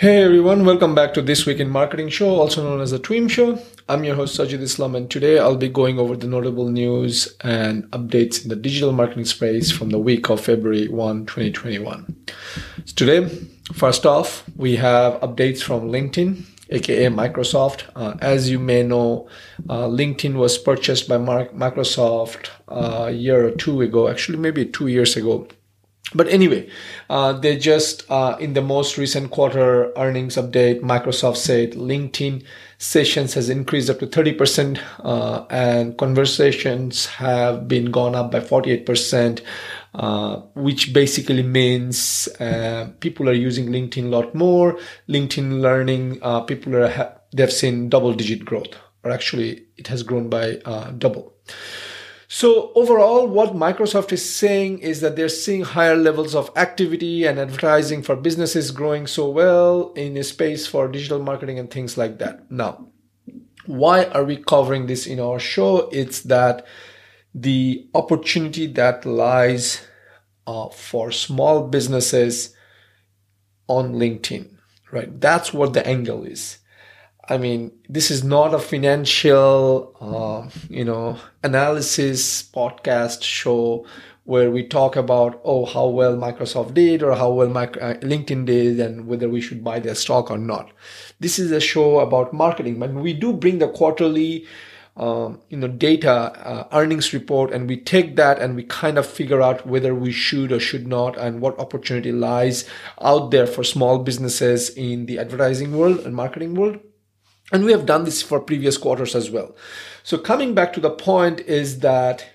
Hey everyone, welcome back to This Week in Marketing Show, also known as the TWIM Show. I'm your host Sajid Islam, and today I'll be going over the notable news and updates in the digital marketing space from the week of February 1, 2021. So today, first off, we have updates from LinkedIn, aka Microsoft. Uh, as you may know, uh, LinkedIn was purchased by Microsoft uh, a year or two ago, actually, maybe two years ago but anyway, uh, they just uh, in the most recent quarter earnings update, Microsoft said LinkedIn sessions has increased up to 30% uh, and conversations have been gone up by 48%, uh, which basically means uh, people are using LinkedIn a lot more. LinkedIn learning, uh, people are ha- they've seen double digit growth, or actually it has grown by double. So overall, what Microsoft is saying is that they're seeing higher levels of activity and advertising for businesses growing so well in a space for digital marketing and things like that. Now, why are we covering this in our show? It's that the opportunity that lies uh, for small businesses on LinkedIn, right? That's what the angle is. I mean, this is not a financial, uh, you know, analysis podcast show where we talk about oh how well Microsoft did or how well uh, LinkedIn did and whether we should buy their stock or not. This is a show about marketing, but we do bring the quarterly, um, you know, data uh, earnings report, and we take that and we kind of figure out whether we should or should not, and what opportunity lies out there for small businesses in the advertising world and marketing world. And we have done this for previous quarters as well. So coming back to the point is that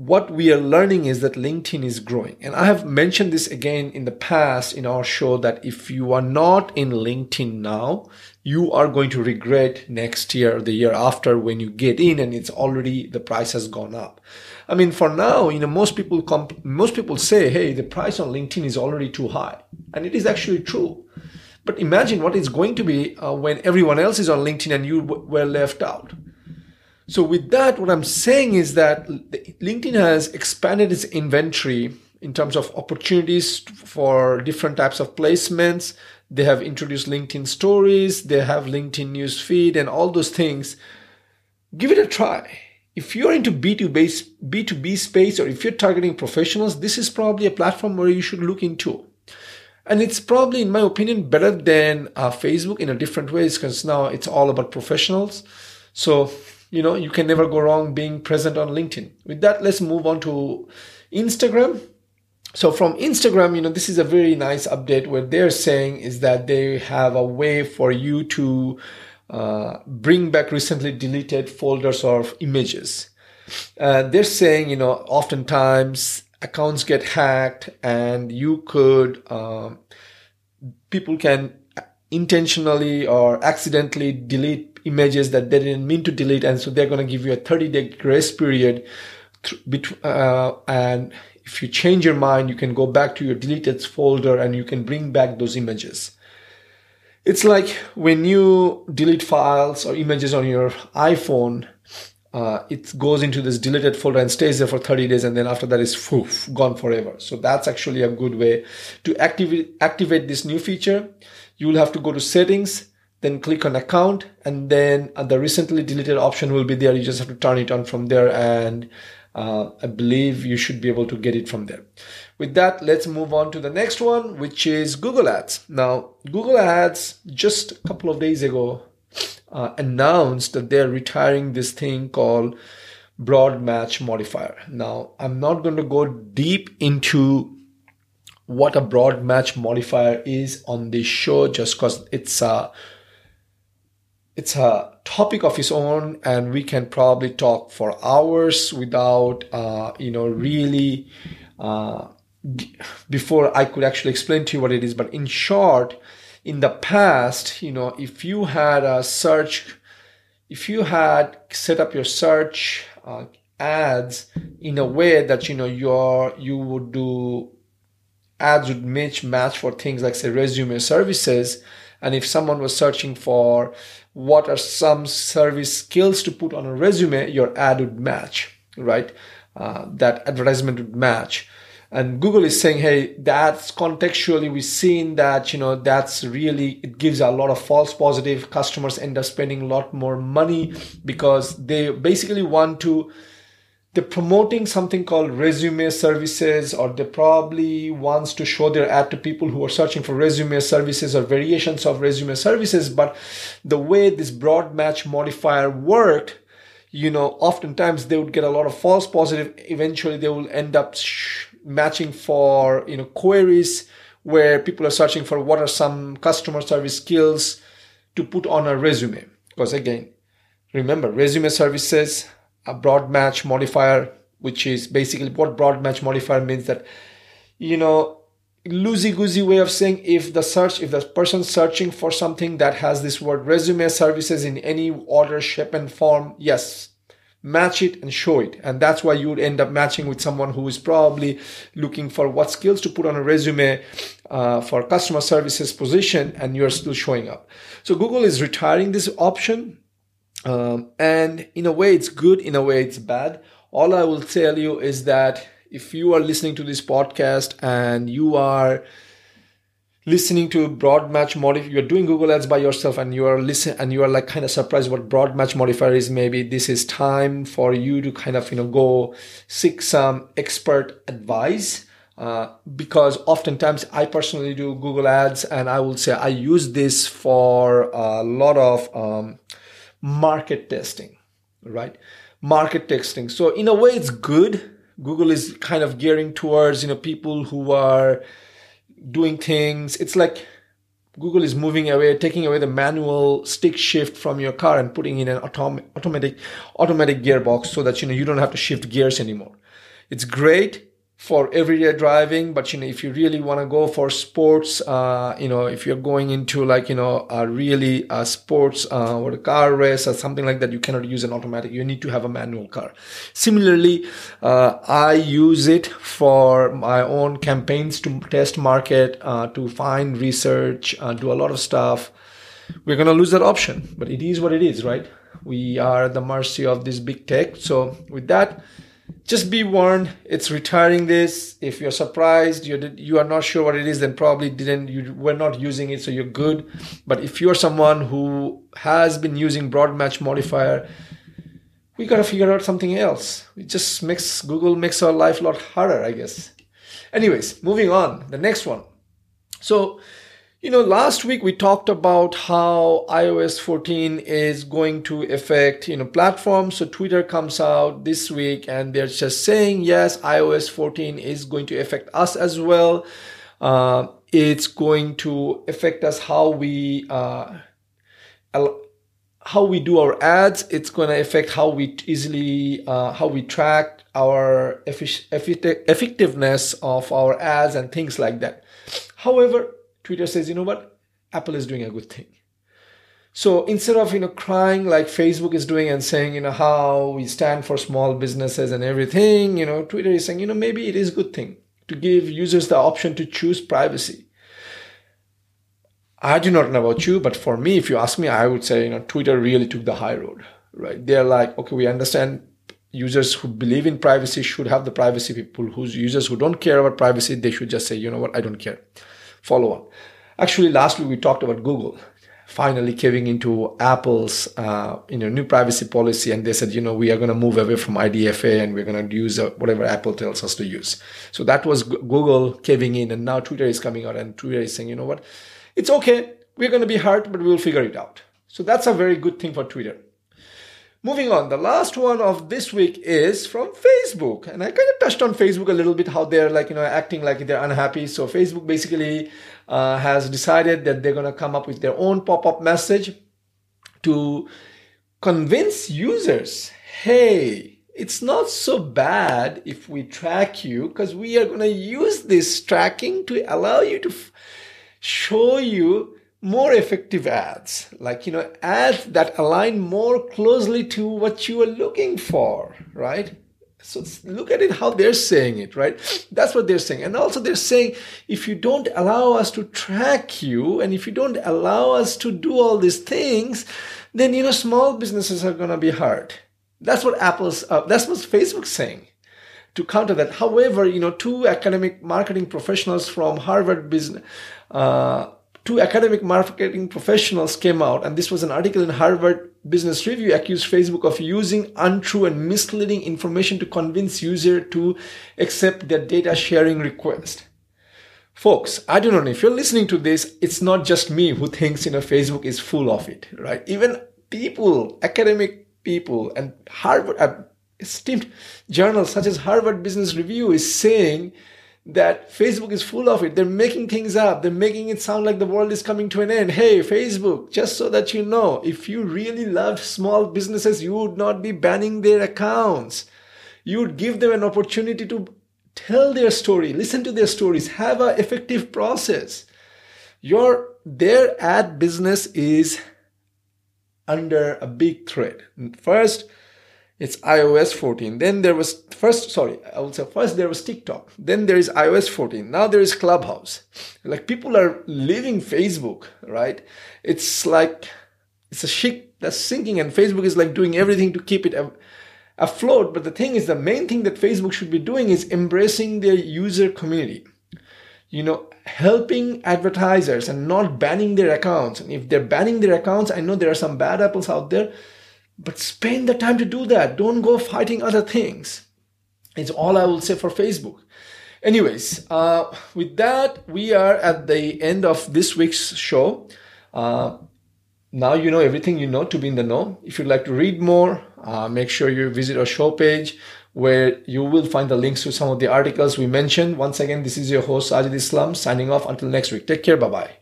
what we are learning is that LinkedIn is growing. And I have mentioned this again in the past in our show that if you are not in LinkedIn now, you are going to regret next year or the year after when you get in and it's already the price has gone up. I mean, for now, you know, most people comp- most people say, "Hey, the price on LinkedIn is already too high," and it is actually true. But imagine what it's going to be uh, when everyone else is on LinkedIn and you w- were left out. So with that, what I'm saying is that LinkedIn has expanded its inventory in terms of opportunities for different types of placements. They have introduced LinkedIn stories. They have LinkedIn news feed and all those things. Give it a try. If you're into B2B, B2B space or if you're targeting professionals, this is probably a platform where you should look into. And it's probably, in my opinion, better than uh, Facebook in a different ways because now it's all about professionals. So, you know, you can never go wrong being present on LinkedIn. With that, let's move on to Instagram. So from Instagram, you know, this is a very nice update where they're saying is that they have a way for you to uh, bring back recently deleted folders or images. Uh, they're saying, you know, oftentimes accounts get hacked and you could um, people can intentionally or accidentally delete images that they didn't mean to delete and so they're going to give you a 30 day grace period uh, and if you change your mind you can go back to your deleted folder and you can bring back those images. It's like when you delete files or images on your iphone uh, it goes into this deleted folder and stays there for 30 days and then after that is poof, gone forever. So that's actually a good way to activate activate this new feature. You will have to go to settings then click on account and then uh, the recently deleted option will be there. You just have to turn it on from there and uh, i believe you should be able to get it from there. With that let's move on to the next one which is google ads. Now google ads just a couple of days ago uh, announced that they're retiring this thing called broad match modifier. Now, I'm not going to go deep into what a broad match modifier is on this show just because it's a it's a topic of its own and we can probably talk for hours without uh, you know really uh, before i could actually explain to you what it is but in short in the past, you know, if you had a search, if you had set up your search uh, ads in a way that you know your you would do ads would match match for things like say resume services. And if someone was searching for what are some service skills to put on a resume your ad would match right? Uh, that advertisement would match and google is saying hey that's contextually we've seen that you know that's really it gives a lot of false positive. Customers end up spending a lot more money because they basically want to they're promoting something called resume services or they probably wants to show their ad to people who are searching for resume services or variations of resume services. But the way this broad match modifier worked you know oftentimes they would get a lot of false positive. Eventually they will end up sh- matching for you know queries where people are searching for what are some customer service skills to put on a resume. Because again remember resume services a broad match modifier which is basically what broad match modifier means that you know loosey goosey way of saying if the search if the person searching for something that has this word resume services in any order shape and form yes match it and show it. And that's why you would end up matching with someone who is probably looking for what skills to put on a resume uh, for customer services position and you're still showing up. So google is retiring this option um, and in a way it's good in a way it's bad. All i will tell you is that if you are listening to this podcast and you are listening to broad match modifier you're doing google ads by yourself and you are listening and you are like kind of surprised what broad match modifier is maybe this is time for you to kind of you know go seek some expert advice uh, because oftentimes I personally do Google Ads and I will say I use this for a lot of um, market testing, right? Market testing. So in a way, it's good. Google is kind of gearing towards you know people who are doing things. It's like Google is moving away, taking away the manual stick shift from your car and putting in an autom- automatic automatic gearbox so that you know you don't have to shift gears anymore. It's great for everyday driving but you know if you really want to go for sports uh, you know if you're going into like you know a really a sports uh, or a car race or something like that you cannot use an automatic. You need to have a manual car. Similarly uh, i use it for my own campaigns to test market uh, to find research uh, do a lot of stuff. We're going to lose that option but it is what it is right? We are at the mercy of this big tech. So with that just be warned it's retiring this. If you're surprised you you are not sure what it is then probably didn't you were not using it so you're good. But if you're someone who has been using broad match modifier we got to figure out something else. It just makes google makes our life a lot harder i guess. Anyways moving on. The next one. So you know, last week we talked about how iOS 14 is going to affect, you know, platforms. So Twitter comes out this week and they're just saying, yes, iOS 14 is going to affect us as well. Uh, it's going to affect us how we, uh, how we do our ads. It's going to affect how we easily, uh, how we track our effectiveness of our ads and things like that. However, Twitter says, you know what? Apple is doing a good thing. So instead of, you know, crying like Facebook is doing and saying, you know, how we stand for small businesses and everything, you know, Twitter is saying, you know, maybe it is a good thing to give users the option to choose privacy. I do not know about you, but for me, if you ask me, I would say, you know, Twitter really took the high road, right? They're like, okay, we understand users who believe in privacy should have the privacy. People whose users who don't care about privacy, they should just say, you know what, I don't care follow on. Actually, last week we talked about Google finally caving into Apple's uh, you know new privacy policy, and they said you know we are going to move away from IDFA and we're going to use uh, whatever Apple tells us to use. So that was Google caving in, and now Twitter is coming out, and Twitter is saying you know what, it's okay, we're going to be hurt, but we'll figure it out. So that's a very good thing for Twitter. Moving on, the last one of this week is from Facebook. And I kind of touched on Facebook a little bit, how they're like, you know, acting like they're unhappy. So Facebook basically uh, has decided that they're going to come up with their own pop-up message to convince users, hey, it's not so bad if we track you because we are going to use this tracking to allow you to f- show you more effective ads, like, you know, ads that align more closely to what you are looking for, right? So look at it how they're saying it, right? That's what they're saying. And also they're saying if you don't allow us to track you and if you don't allow us to do all these things, then you know small businesses are going to be hurt. That's what Apple's uh, that's what Facebook's saying to counter that. However, you know, two academic marketing professionals from Harvard Business uh, two academic marketing professionals came out, and this was an article in Harvard Business Review, accused Facebook of using untrue and misleading information to convince user to accept their data sharing request. Folks, I don't know if you're listening to this, it's not just me who thinks, you know, Facebook is full of it, right? Even people, academic people and Harvard, uh, esteemed journals such as Harvard Business Review is saying that Facebook is full of it. They're making things up. They're making it sound like the world is coming to an end. Hey, Facebook, just so that you know, if you really loved small businesses, you would not be banning their accounts. You would give them an opportunity to tell their story, listen to their stories, have an effective process. Your, their ad business is under a big threat. First, it's iOS 14. Then there was first, sorry, I would say first there was TikTok. Then there is iOS 14. Now there is Clubhouse. Like people are leaving Facebook, right? It's like, it's a ship that's sinking and Facebook is like doing everything to keep it afloat. But the thing is, the main thing that Facebook should be doing is embracing their user community. You know, helping advertisers and not banning their accounts. And if they're banning their accounts, I know there are some bad apples out there but spend the time to do that. Don't go fighting other things. It's all I will say for Facebook. Anyways, uh, with that, we are at the end of this week's show. Uh, now you know everything you know to be in the know. If you'd like to read more, uh, make sure you visit our show page where you will find the links to some of the articles we mentioned. Once again, this is your host, Sajid Islam, signing off until next week. Take care. Bye bye.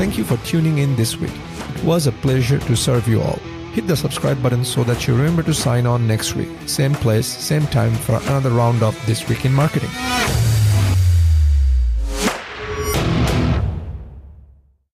Thank you for tuning in this week. It was a pleasure to serve you all. Hit the subscribe button so that you remember to sign on next week. Same place, same time for another round of This Week in Marketing.